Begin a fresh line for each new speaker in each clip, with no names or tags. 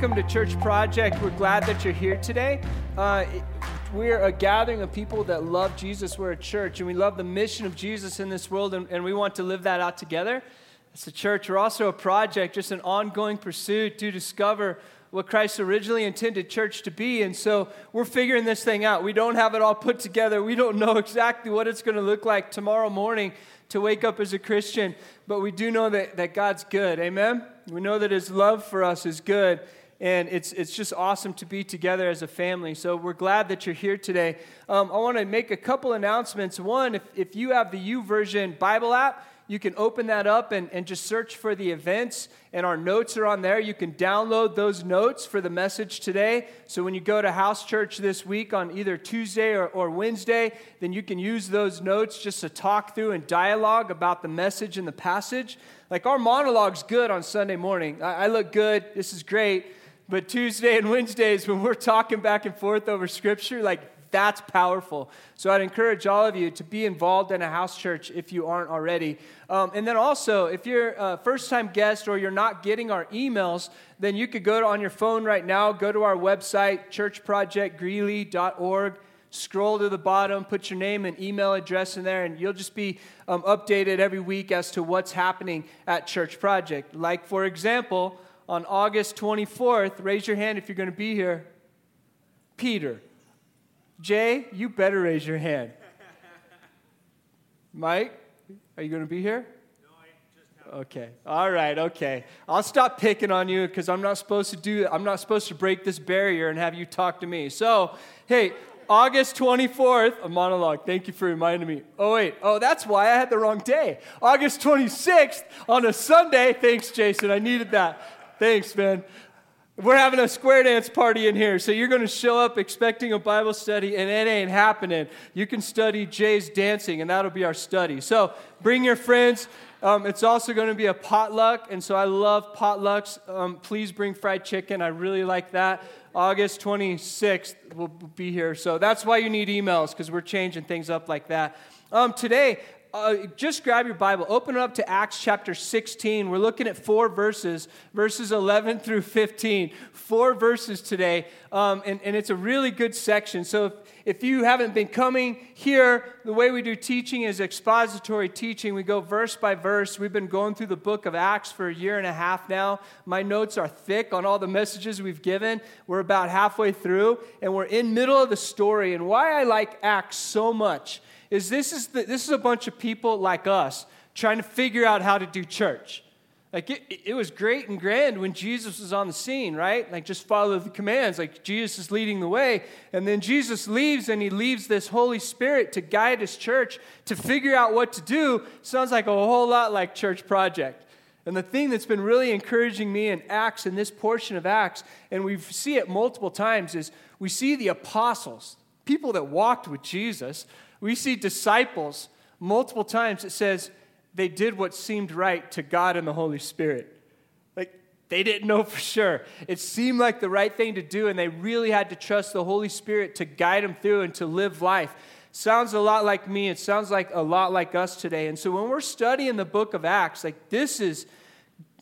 welcome to Church Project. We're glad that you're here today. Uh, we're a gathering of people that love Jesus. We're a church, and we love the mission of Jesus in this world, and, and we want to live that out together. As a church, we're also a project, just an ongoing pursuit to discover what Christ originally intended church to be. And so we're figuring this thing out. We don't have it all put together. We don't know exactly what it's going to look like tomorrow morning to wake up as a Christian, but we do know that, that God's good. Amen? We know that His love for us is good, and it's, it's just awesome to be together as a family. So we're glad that you're here today. Um, I want to make a couple announcements. One, if, if you have the YouVersion Bible app, you can open that up and, and just search for the events, and our notes are on there. You can download those notes for the message today. So when you go to house church this week on either Tuesday or, or Wednesday, then you can use those notes just to talk through and dialogue about the message and the passage. Like our monologue's good on Sunday morning. I, I look good, this is great. But Tuesday and Wednesdays, when we're talking back and forth over scripture, like that's powerful. So I'd encourage all of you to be involved in a house church if you aren't already. Um, and then also, if you're a first time guest or you're not getting our emails, then you could go to, on your phone right now, go to our website, churchprojectgreeley.org. Scroll to the bottom, put your name and email address in there, and you'll just be um, updated every week as to what's happening at Church Project. Like, for example, on August 24th, raise your hand if you're going to be here. Peter. Jay, you better raise your hand. Mike, are you going to be here? No, I just. Okay. All right. Okay. I'll stop picking on you because I'm not supposed to do. I'm not supposed to break this barrier and have you talk to me. So, hey, August 24th, a monologue. Thank you for reminding me. Oh wait. Oh, that's why I had the wrong day. August 26th on a Sunday. Thanks, Jason. I needed that. Thanks, man. We're having a square dance party in here, so you're going to show up expecting a Bible study, and it ain't happening. You can study Jay's dancing, and that'll be our study. So bring your friends. Um, it's also going to be a potluck, and so I love potlucks. Um, please bring fried chicken. I really like that. August 26th, we'll be here. So that's why you need emails, because we're changing things up like that. Um, today, uh, just grab your Bible, open it up to Acts chapter 16. We're looking at four verses, verses 11 through 15. Four verses today, um, and, and it's a really good section. So if, if you haven't been coming here, the way we do teaching is expository teaching. We go verse by verse. We've been going through the book of Acts for a year and a half now. My notes are thick on all the messages we've given. We're about halfway through, and we're in middle of the story. And why I like Acts so much is this is, the, this is a bunch of people like us trying to figure out how to do church. Like it, it was great and grand when Jesus was on the scene, right? Like just follow the commands. Like Jesus is leading the way. And then Jesus leaves and he leaves this Holy Spirit to guide his church to figure out what to do. Sounds like a whole lot like Church Project. And the thing that's been really encouraging me in Acts, in this portion of Acts, and we see it multiple times, is we see the apostles, people that walked with Jesus, we see disciples multiple times it says they did what seemed right to God and the Holy Spirit. Like they didn't know for sure. It seemed like the right thing to do, and they really had to trust the Holy Spirit to guide them through and to live life. Sounds a lot like me. It sounds like a lot like us today. And so when we're studying the book of Acts, like this is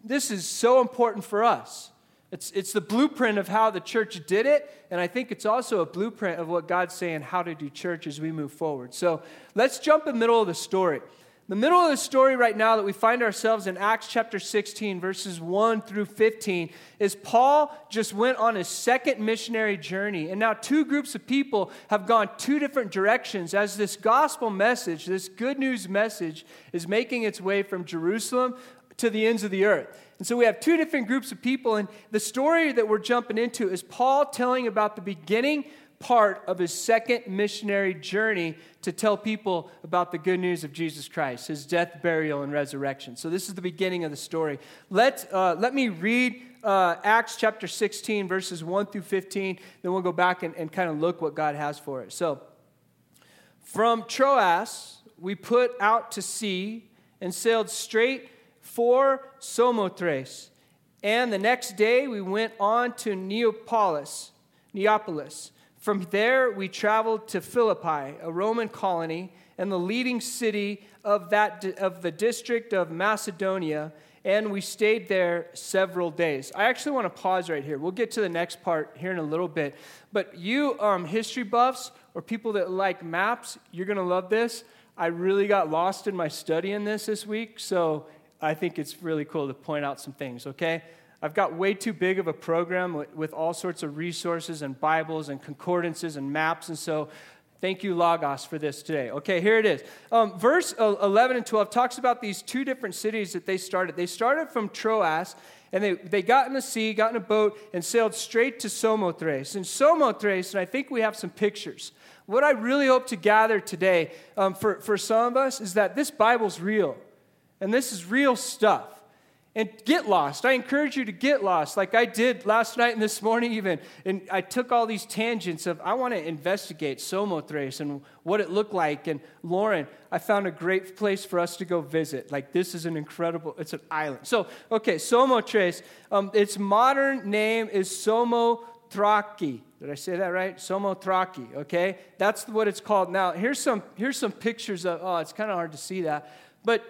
this is so important for us. It's, it's the blueprint of how the church did it, and I think it's also a blueprint of what God's saying how to do church as we move forward. So let's jump in the middle of the story. The middle of the story right now that we find ourselves in Acts chapter 16, verses 1 through 15, is Paul just went on his second missionary journey. And now two groups of people have gone two different directions as this gospel message, this good news message, is making its way from Jerusalem to the ends of the earth. And so we have two different groups of people, and the story that we're jumping into is Paul telling about the beginning part of his second missionary journey to tell people about the good news of Jesus Christ, his death, burial, and resurrection. So this is the beginning of the story. Let, uh, let me read uh, Acts chapter 16, verses 1 through 15, then we'll go back and, and kind of look what God has for it. So, from Troas, we put out to sea and sailed straight for Samothrace. And the next day we went on to Neapolis, Neapolis. From there we traveled to Philippi, a Roman colony and the leading city of, that, of the district of Macedonia. and we stayed there several days. I actually want to pause right here. We'll get to the next part here in a little bit. But you um, history buffs or people that like maps, you're going to love this. I really got lost in my study in this this week, so I think it's really cool to point out some things, okay? I've got way too big of a program with, all sorts of resources and Bibles and concordances and maps, and so Thank you, Logos, for this today. Okay, here it is. Um, verse 11 and 12 talks about these two different cities that they started. They started from Troas, and they, they got in the sea, got in a boat, and sailed straight to Samothrace. And Samothrace, and I think we have some pictures. What I really hope to gather today um, for, for some of us is that this Bible's real, and this is real stuff and get lost. I encourage you to get lost, like I did last night and this morning, even. And I took all these tangents of I want to investigate Samothrace and what it looked like. And Lauren, I found a great place for us to go visit. Like this is an incredible. It's an island. So okay, Samothrace. Um, its modern name is Samothraki. Did I say that right? Samothraki. Okay, that's what it's called now. Here's some here's some pictures of. Oh, it's kind of hard to see that, but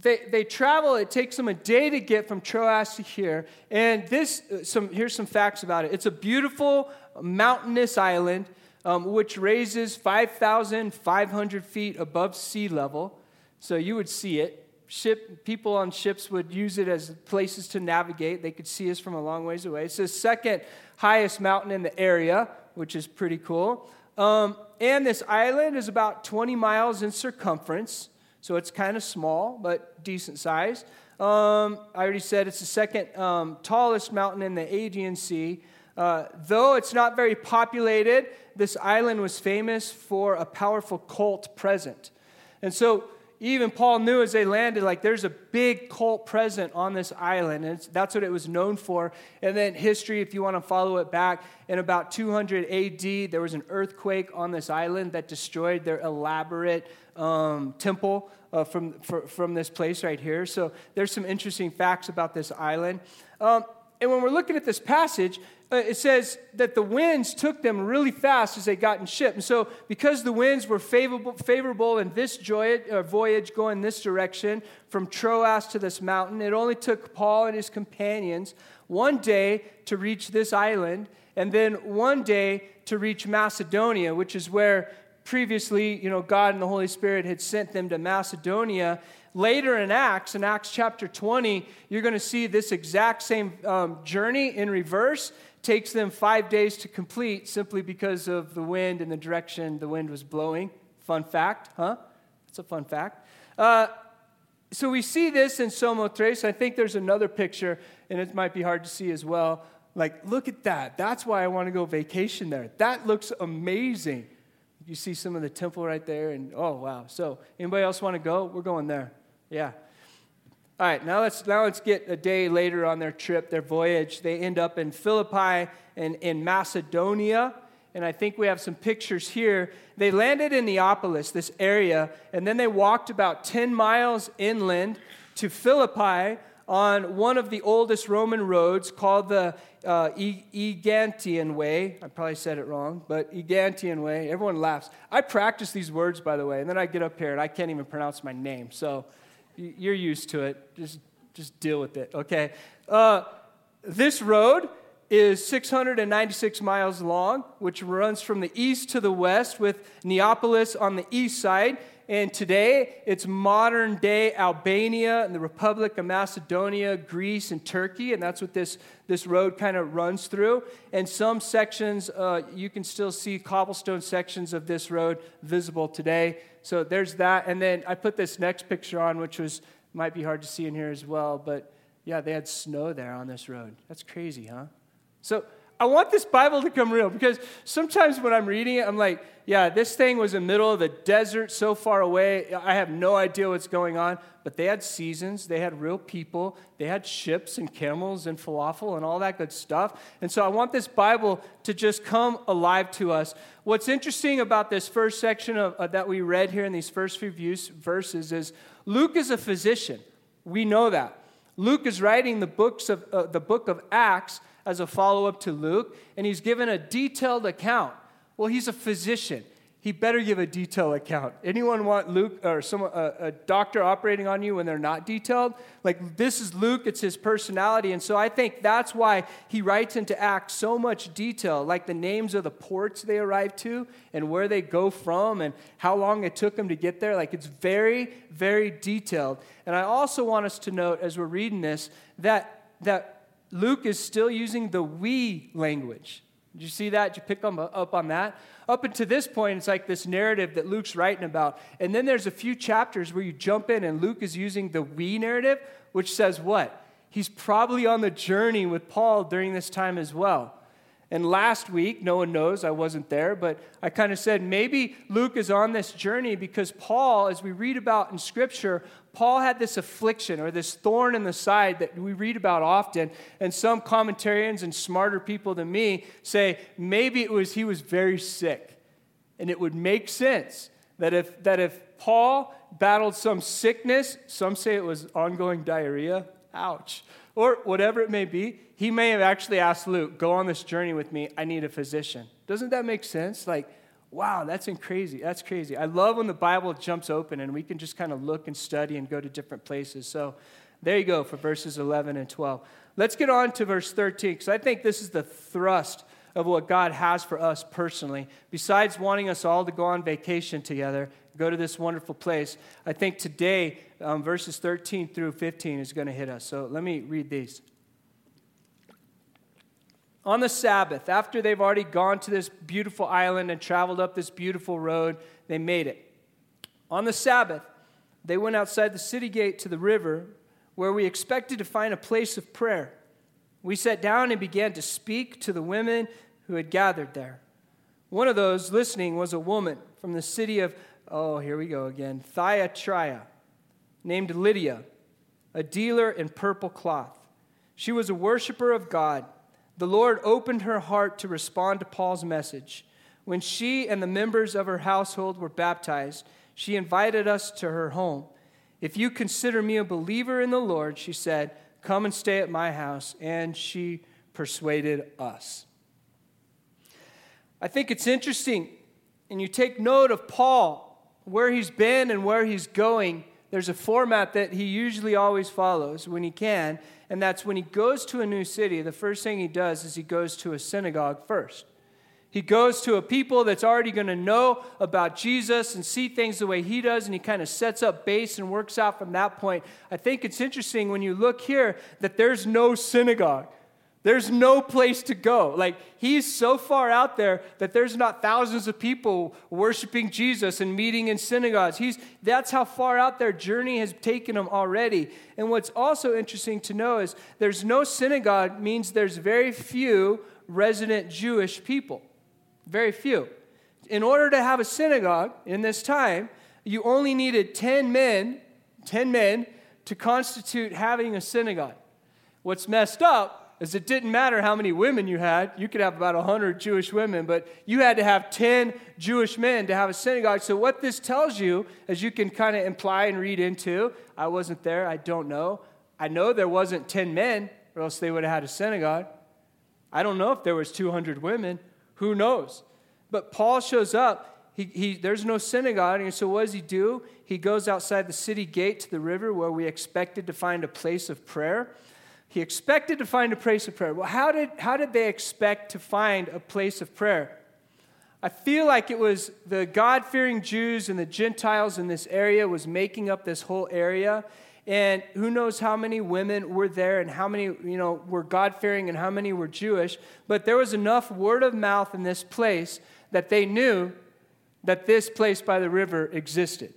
they, they travel, it takes them a day to get from Troas to here. And this, uh, some, here's some facts about it. It's a beautiful mountainous island um, which raises 5,500 feet above sea level. So you would see it. Ship, people on ships would use it as places to navigate. They could see us from a long ways away. It's the second highest mountain in the area, which is pretty cool. Um, and this island is about 20 miles in circumference. So it's kind of small, but decent size. Um, I already said it's the second um, tallest mountain in the Aegean Sea. Uh, though it's not very populated, this island was famous for a powerful cult present. And so even Paul knew as they landed, like there's a big cult present on this island, and that's what it was known for. And then history, if you want to follow it back, in about 200 AD, there was an earthquake on this island that destroyed their elaborate um, temple uh, from, for, from this place right here. So there's some interesting facts about this island. Um, and when we're looking at this passage, it says that the winds took them really fast as they got in ship. And so, because the winds were favorable, favorable in this uh, voyage going this direction from Troas to this mountain, it only took Paul and his companions one day to reach this island, and then one day to reach Macedonia, which is where previously, you know, God and the Holy Spirit had sent them to Macedonia. Later in Acts, in Acts chapter 20, you're going to see this exact same um, journey in reverse. Takes them five days to complete simply because of the wind and the direction the wind was blowing. Fun fact, huh? That's a fun fact. Uh, so we see this in Samothrace. I think there's another picture, and it might be hard to see as well. Like, look at that. That's why I want to go vacation there. That looks amazing. You see some of the temple right there, and oh wow. So, anybody else want to go? We're going there. Yeah. All right, now let's now let's get a day later on their trip, their voyage. They end up in Philippi and in Macedonia, and I think we have some pictures here. They landed in Neapolis, this area, and then they walked about 10 miles inland to Philippi on one of the oldest Roman roads called the uh, Egantian Way. I probably said it wrong, but Egantian Way. Everyone laughs. I practice these words, by the way, and then I get up here and I can't even pronounce my name. So you're used to it. Just, just deal with it, okay? Uh, this road is 696 miles long, which runs from the east to the west, with Neapolis on the east side and today it's modern day Albania and the Republic of Macedonia, Greece, and Turkey, and that's what this, this road kind of runs through. And some sections, uh, you can still see cobblestone sections of this road visible today. So there's that. And then I put this next picture on, which was might be hard to see in here as well, but yeah, they had snow there on this road. That's crazy, huh? So I want this Bible to come real because sometimes when I'm reading it, I'm like, yeah, this thing was in the middle of the desert so far away. I have no idea what's going on. But they had seasons, they had real people, they had ships and camels and falafel and all that good stuff. And so I want this Bible to just come alive to us. What's interesting about this first section of, uh, that we read here in these first few views, verses is Luke is a physician. We know that. Luke is writing the, books of, uh, the book of Acts as a follow up to Luke, and he's given a detailed account. Well, he's a physician. he better give a detailed account. Anyone want Luke or someone, a, a, doctor operating on you when they're not detailed? Like this is Luke, it's his personality. And so I think that's why he writes into Acts so much detail, like the names of the ports they arrived to and where they go from and how long it took them to get there. Like it's very, very detailed. And I also want us to note as we're reading this that, that Luke is still using the we language. Did you see that? Did you pick up on that? Up until this point, it's like this narrative that Luke's writing about. And then there's a few chapters where you jump in, and Luke is using the we narrative, which says what? He's probably on the journey with Paul during this time as well. And last week, no one knows, I wasn't there, but I kind of said maybe Luke is on this journey because Paul, as we read about in Scripture, Paul had this affliction or this thorn in the side that we read about often. And some commentarians and smarter people than me say maybe it was he was very sick. And it would make sense that if, that if Paul battled some sickness, some say it was ongoing diarrhea, ouch, or whatever it may be, he may have actually asked Luke, Go on this journey with me. I need a physician. Doesn't that make sense? Like, wow, that's crazy. That's crazy. I love when the Bible jumps open and we can just kind of look and study and go to different places. So there you go for verses 11 and 12. Let's get on to verse 13 because I think this is the thrust of what God has for us personally. Besides wanting us all to go on vacation together, go to this wonderful place, I think today, um, verses 13 through 15 is going to hit us. So let me read these on the Sabbath, after they've already gone to this beautiful island and traveled up this beautiful road, they made it. On the Sabbath, they went outside the city gate to the river where we expected to find a place of prayer. We sat down and began to speak to the women who had gathered there. One of those listening was a woman from the city of, oh, here we go again, Thyatira, named Lydia, a dealer in purple cloth. She was a worshiper of God the Lord opened her heart to respond to Paul's message. When she and the members of her household were baptized, she invited us to her home. If you consider me a believer in the Lord, she said, come and stay at my house. And she persuaded us. I think it's interesting, and you take note of Paul, where he's been and where he's going. There's a format that he usually always follows when he can, and that's when he goes to a new city, the first thing he does is he goes to a synagogue first. He goes to a people that's already going to know about Jesus and see things the way he does, and he kind of sets up base and works out from that point. I think it's interesting when you look here that there's no synagogue. There's no place to go. Like, he's so far out there that there's not thousands of people worshiping Jesus and meeting in synagogues. He's, that's how far out their journey has taken them already. And what's also interesting to know is there's no synagogue means there's very few resident Jewish people. Very few. In order to have a synagogue in this time, you only needed 10 men, 10 men to constitute having a synagogue. What's messed up is it didn't matter how many women you had. You could have about 100 Jewish women, but you had to have 10 Jewish men to have a synagogue. So, what this tells you, as you can kind of imply and read into, I wasn't there, I don't know. I know there wasn't 10 men, or else they would have had a synagogue. I don't know if there was 200 women. Who knows? But Paul shows up. He, he, there's no synagogue, and so what does he do? He goes outside the city gate to the river where we expected to find a place of prayer. He expected to find a place of prayer. Well, how did, how did they expect to find a place of prayer? I feel like it was the God fearing Jews and the Gentiles in this area was making up this whole area. And who knows how many women were there and how many, you know, were God fearing and how many were Jewish. But there was enough word of mouth in this place that they knew that this place by the river existed.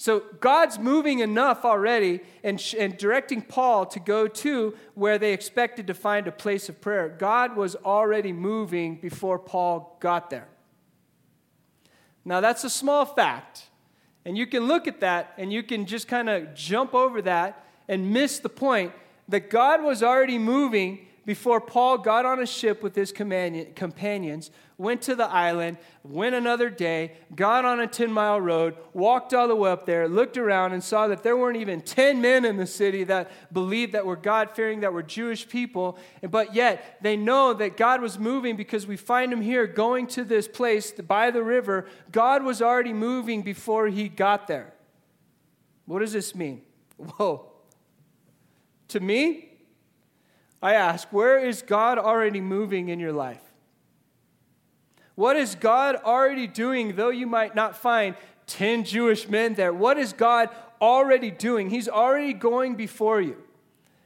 So God's moving enough already and, and directing Paul to go to where they expected to find a place of prayer. God was already moving before Paul got there. Now, that's a small fact. And you can look at that and you can just kind of jump over that and miss the point that God was already moving before Paul got on a ship with his companions, went to the island, went another day, got on a 10 mile road, walked all the way up there, looked around, and saw that there weren't even 10 men in the city that believed that were God fearing, that were Jewish people. But yet they know that God was moving because we find him here going to this place by the river. God was already moving before he got there. What does this mean? Whoa. To me, I ask, where is God already moving in your life? What is God already doing, though you might not find 10 Jewish men there? What is God already doing? He's already going before you.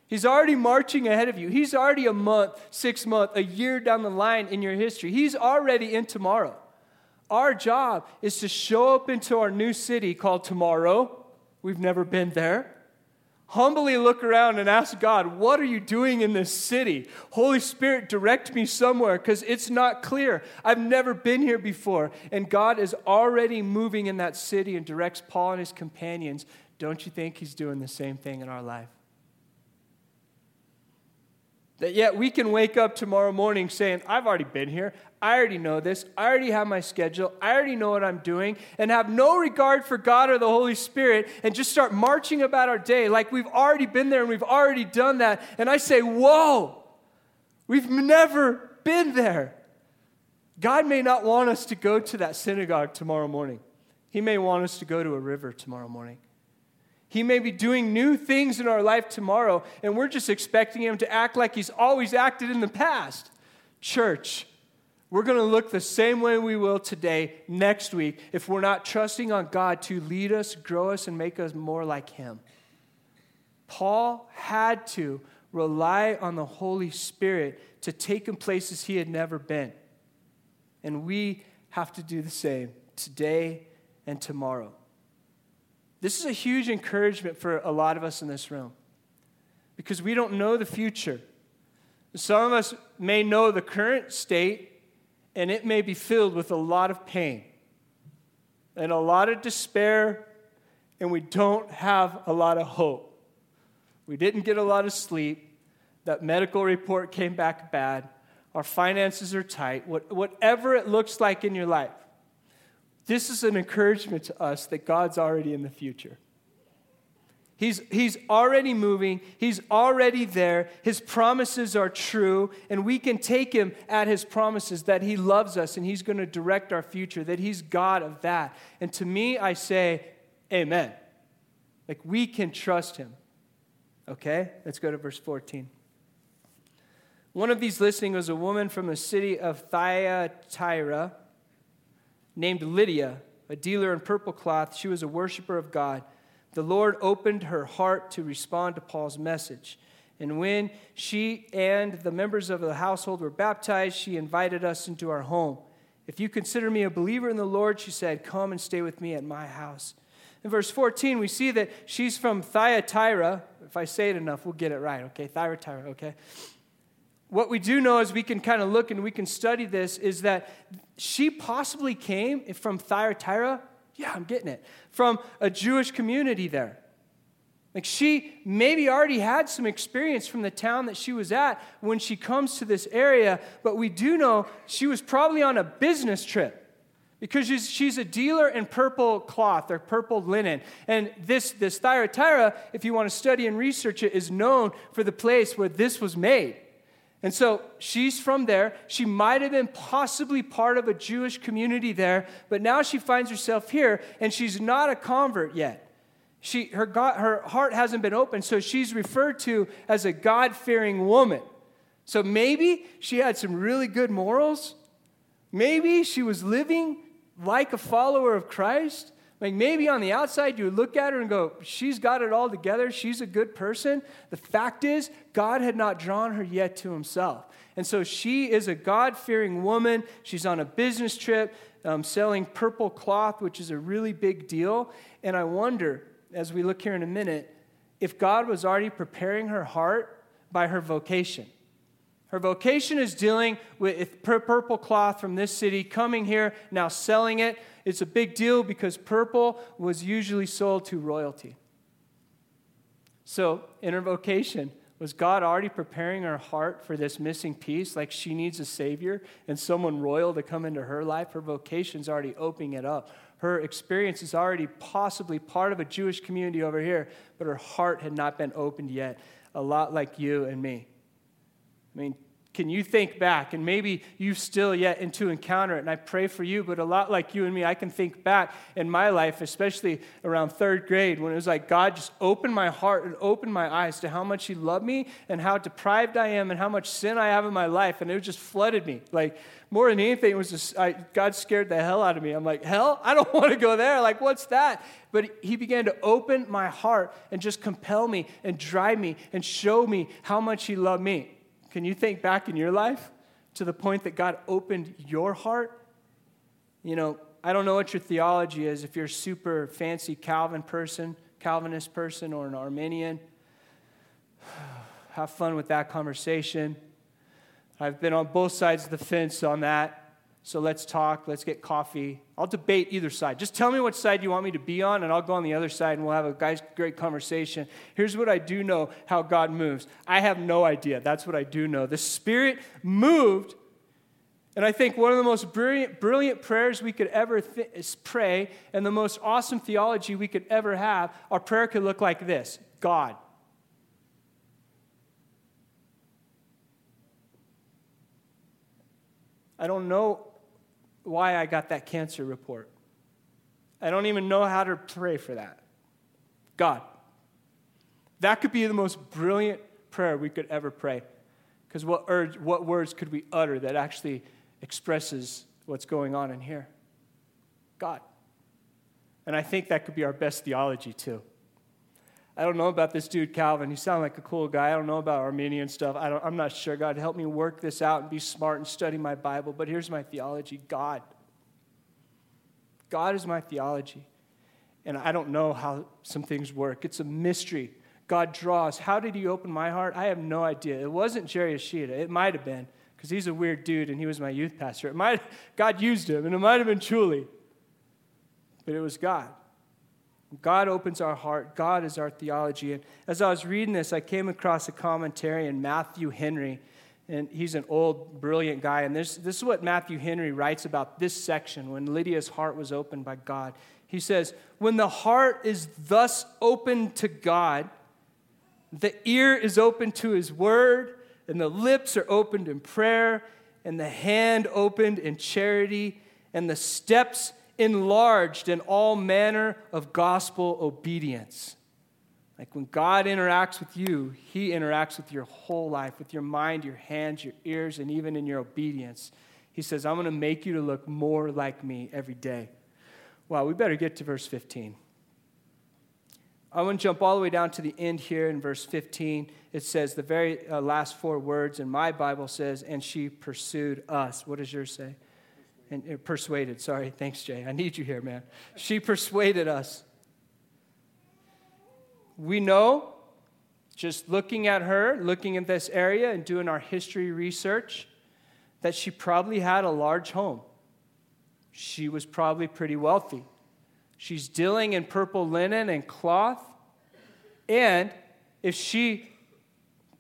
He's already marching ahead of you. He's already a month, six months, a year down the line in your history. He's already in tomorrow. Our job is to show up into our new city called tomorrow. We've never been there humbly look around and ask God, What are you doing in this city? Holy Spirit, direct me somewhere because it's not clear. I've never been here before. And God is already moving in that city and directs Paul and his companions. Don't you think He's doing the same thing in our life? That yet we can wake up tomorrow morning saying, I've already been here. I already know this. I already have my schedule. I already know what I'm doing, and have no regard for God or the Holy Spirit and just start marching about our day like we've already been there and we've already done that. And I say, Whoa, we've never been there. God may not want us to go to that synagogue tomorrow morning, He may want us to go to a river tomorrow morning. He may be doing new things in our life tomorrow, and we're just expecting Him to act like He's always acted in the past. Church, we're going to look the same way we will today, next week, if we're not trusting on God to lead us, grow us, and make us more like Him. Paul had to rely on the Holy Spirit to take him places he had never been. And we have to do the same today and tomorrow. This is a huge encouragement for a lot of us in this room because we don't know the future. Some of us may know the current state, and it may be filled with a lot of pain and a lot of despair, and we don't have a lot of hope. We didn't get a lot of sleep. That medical report came back bad. Our finances are tight. What, whatever it looks like in your life, this is an encouragement to us that God's already in the future. He's, he's already moving. He's already there. His promises are true, and we can take him at his promises that he loves us and he's going to direct our future, that he's God of that. And to me, I say, Amen. Like we can trust him. Okay? Let's go to verse 14. One of these listening was a woman from the city of Thyatira named Lydia, a dealer in purple cloth. She was a worshiper of God. The Lord opened her heart to respond to Paul's message. And when she and the members of the household were baptized, she invited us into our home. If you consider me a believer in the Lord, she said, come and stay with me at my house. In verse 14, we see that she's from Thyatira. If I say it enough, we'll get it right, okay? Thyatira, okay? What we do know is we can kind of look and we can study this is that she possibly came from Thyatira. Yeah, I'm getting it. From a Jewish community there. Like she maybe already had some experience from the town that she was at when she comes to this area, but we do know she was probably on a business trip because she's, she's a dealer in purple cloth or purple linen. And this, this Thyatira, if you want to study and research it, is known for the place where this was made. And so she's from there. She might have been possibly part of a Jewish community there, but now she finds herself here and she's not a convert yet. She, her, God, her heart hasn't been opened, so she's referred to as a God fearing woman. So maybe she had some really good morals. Maybe she was living like a follower of Christ. Like maybe on the outside you look at her and go, she's got it all together. She's a good person. The fact is, God had not drawn her yet to himself. And so she is a God fearing woman. She's on a business trip um, selling purple cloth, which is a really big deal. And I wonder, as we look here in a minute, if God was already preparing her heart by her vocation. Her vocation is dealing with purple cloth from this city, coming here, now selling it. It's a big deal because purple was usually sold to royalty. So, in her vocation, Was God already preparing her heart for this missing piece? Like she needs a savior and someone royal to come into her life? Her vocation's already opening it up. Her experience is already possibly part of a Jewish community over here, but her heart had not been opened yet. A lot like you and me. I mean, can you think back? And maybe you've still yet and to encounter it, and I pray for you, but a lot like you and me, I can think back in my life, especially around third grade, when it was like God just opened my heart and opened my eyes to how much He loved me and how deprived I am and how much sin I have in my life, and it just flooded me. Like, more than anything, it was just, I, God scared the hell out of me. I'm like, hell? I don't want to go there. Like, what's that? But He began to open my heart and just compel me and drive me and show me how much He loved me. Can you think back in your life to the point that God opened your heart? You know, I don't know what your theology is, if you're a super fancy Calvin person, Calvinist person, or an Arminian. Have fun with that conversation. I've been on both sides of the fence on that. So let's talk, let's get coffee. I'll debate either side. Just tell me what side you want me to be on, and I'll go on the other side and we'll have a great conversation. Here's what I do know how God moves. I have no idea. That's what I do know. The Spirit moved, and I think one of the most brilliant, brilliant prayers we could ever th- pray and the most awesome theology we could ever have, our prayer could look like this God. I don't know why I got that cancer report. I don't even know how to pray for that. God. That could be the most brilliant prayer we could ever pray. Because what, what words could we utter that actually expresses what's going on in here? God. And I think that could be our best theology too. I don't know about this dude, Calvin. He sounded like a cool guy. I don't know about Arminian stuff. I am not sure. God, help me work this out and be smart and study my Bible. But here's my theology God. God is my theology. And I don't know how some things work. It's a mystery. God draws. How did he open my heart? I have no idea. It wasn't Jerry Ashita. It might have been, because he's a weird dude and he was my youth pastor. It might, God used him, and it might have been Chuli. But it was God. God opens our heart. God is our theology. And as I was reading this, I came across a commentary in Matthew Henry. And he's an old, brilliant guy. And this, this is what Matthew Henry writes about this section when Lydia's heart was opened by God. He says, When the heart is thus opened to God, the ear is open to his word, and the lips are opened in prayer, and the hand opened in charity, and the steps enlarged in all manner of gospel obedience. Like when God interacts with you, He interacts with your whole life, with your mind, your hands, your ears, and even in your obedience. He says, I'm going to make you to look more like me every day. Wow, we better get to verse 15. I want to jump all the way down to the end here in verse 15. It says, the very uh, last four words in my Bible says, and she pursued us. What does yours say? And, persuaded. Sorry, thanks, Jay. I need you here, man. She persuaded us. We know, just looking at her, looking at this area, and doing our history research, that she probably had a large home. She was probably pretty wealthy. She's dealing in purple linen and cloth. And if she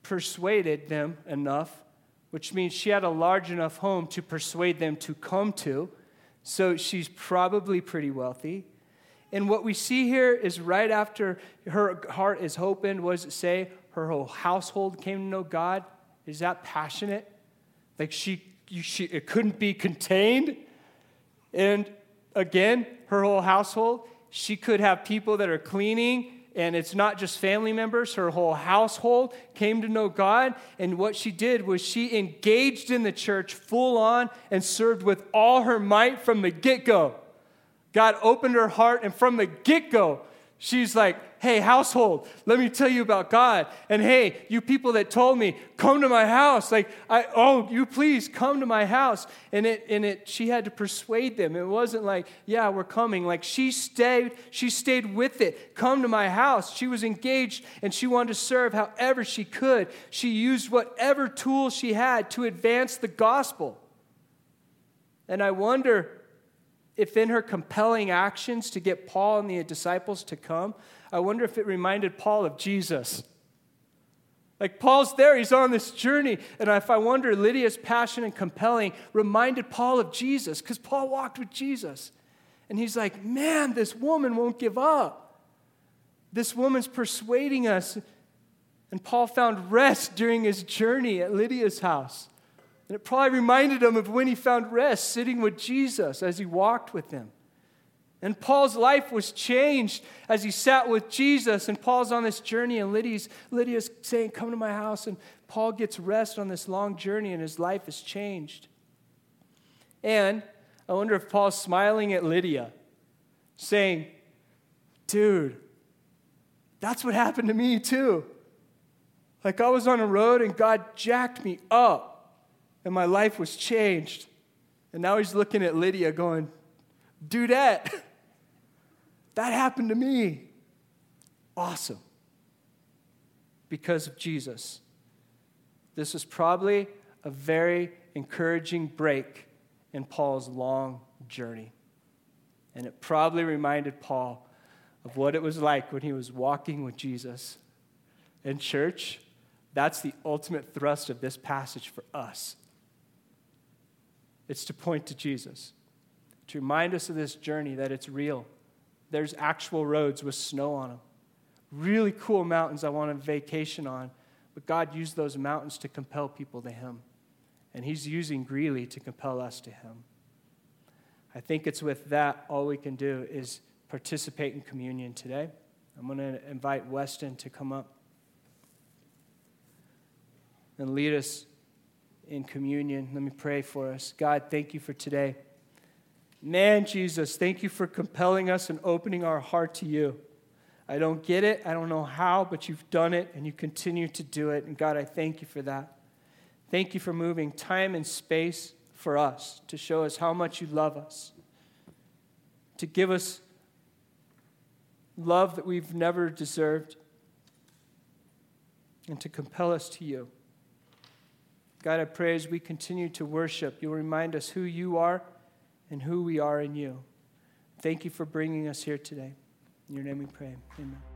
persuaded them enough, which means she had a large enough home to persuade them to come to. So she's probably pretty wealthy. And what we see here is right after her heart is opened, does it say? Her whole household came to know God. Is that passionate? Like she, she it couldn't be contained. And again, her whole household, she could have people that are cleaning and it's not just family members, her whole household came to know God. And what she did was she engaged in the church full on and served with all her might from the get go. God opened her heart, and from the get go, she's like, hey, household, let me tell you about God. And hey, you people that told me, come to my house. Like, I, oh, you please come to my house. And it, and it, she had to persuade them. It wasn't like, yeah, we're coming. Like she stayed, she stayed with it. Come to my house. She was engaged and she wanted to serve however she could. She used whatever tools she had to advance the gospel. And I wonder if in her compelling actions to get Paul and the disciples to come, I wonder if it reminded Paul of Jesus. Like Paul's there, he's on this journey. And if I wonder, Lydia's passion and compelling reminded Paul of Jesus because Paul walked with Jesus. And he's like, man, this woman won't give up. This woman's persuading us. And Paul found rest during his journey at Lydia's house. And it probably reminded him of when he found rest sitting with Jesus as he walked with him. And Paul's life was changed as he sat with Jesus. And Paul's on this journey, and Lydia's, Lydia's saying, Come to my house. And Paul gets rest on this long journey, and his life is changed. And I wonder if Paul's smiling at Lydia, saying, Dude, that's what happened to me too. Like I was on a road and God jacked me up, and my life was changed. And now he's looking at Lydia going, Dudette. That happened to me. Awesome. Because of Jesus. This was probably a very encouraging break in Paul's long journey. And it probably reminded Paul of what it was like when he was walking with Jesus. In church, that's the ultimate thrust of this passage for us. It's to point to Jesus, to remind us of this journey that it's real there's actual roads with snow on them. Really cool mountains I want to vacation on. But God used those mountains to compel people to Him. And He's using Greeley to compel us to Him. I think it's with that all we can do is participate in communion today. I'm going to invite Weston to come up and lead us in communion. Let me pray for us. God, thank you for today. Man, Jesus, thank you for compelling us and opening our heart to you. I don't get it. I don't know how, but you've done it and you continue to do it. And God, I thank you for that. Thank you for moving time and space for us to show us how much you love us, to give us love that we've never deserved, and to compel us to you. God, I pray as we continue to worship, you'll remind us who you are and who we are in you. Thank you for bringing us here today. In your name we pray. Amen.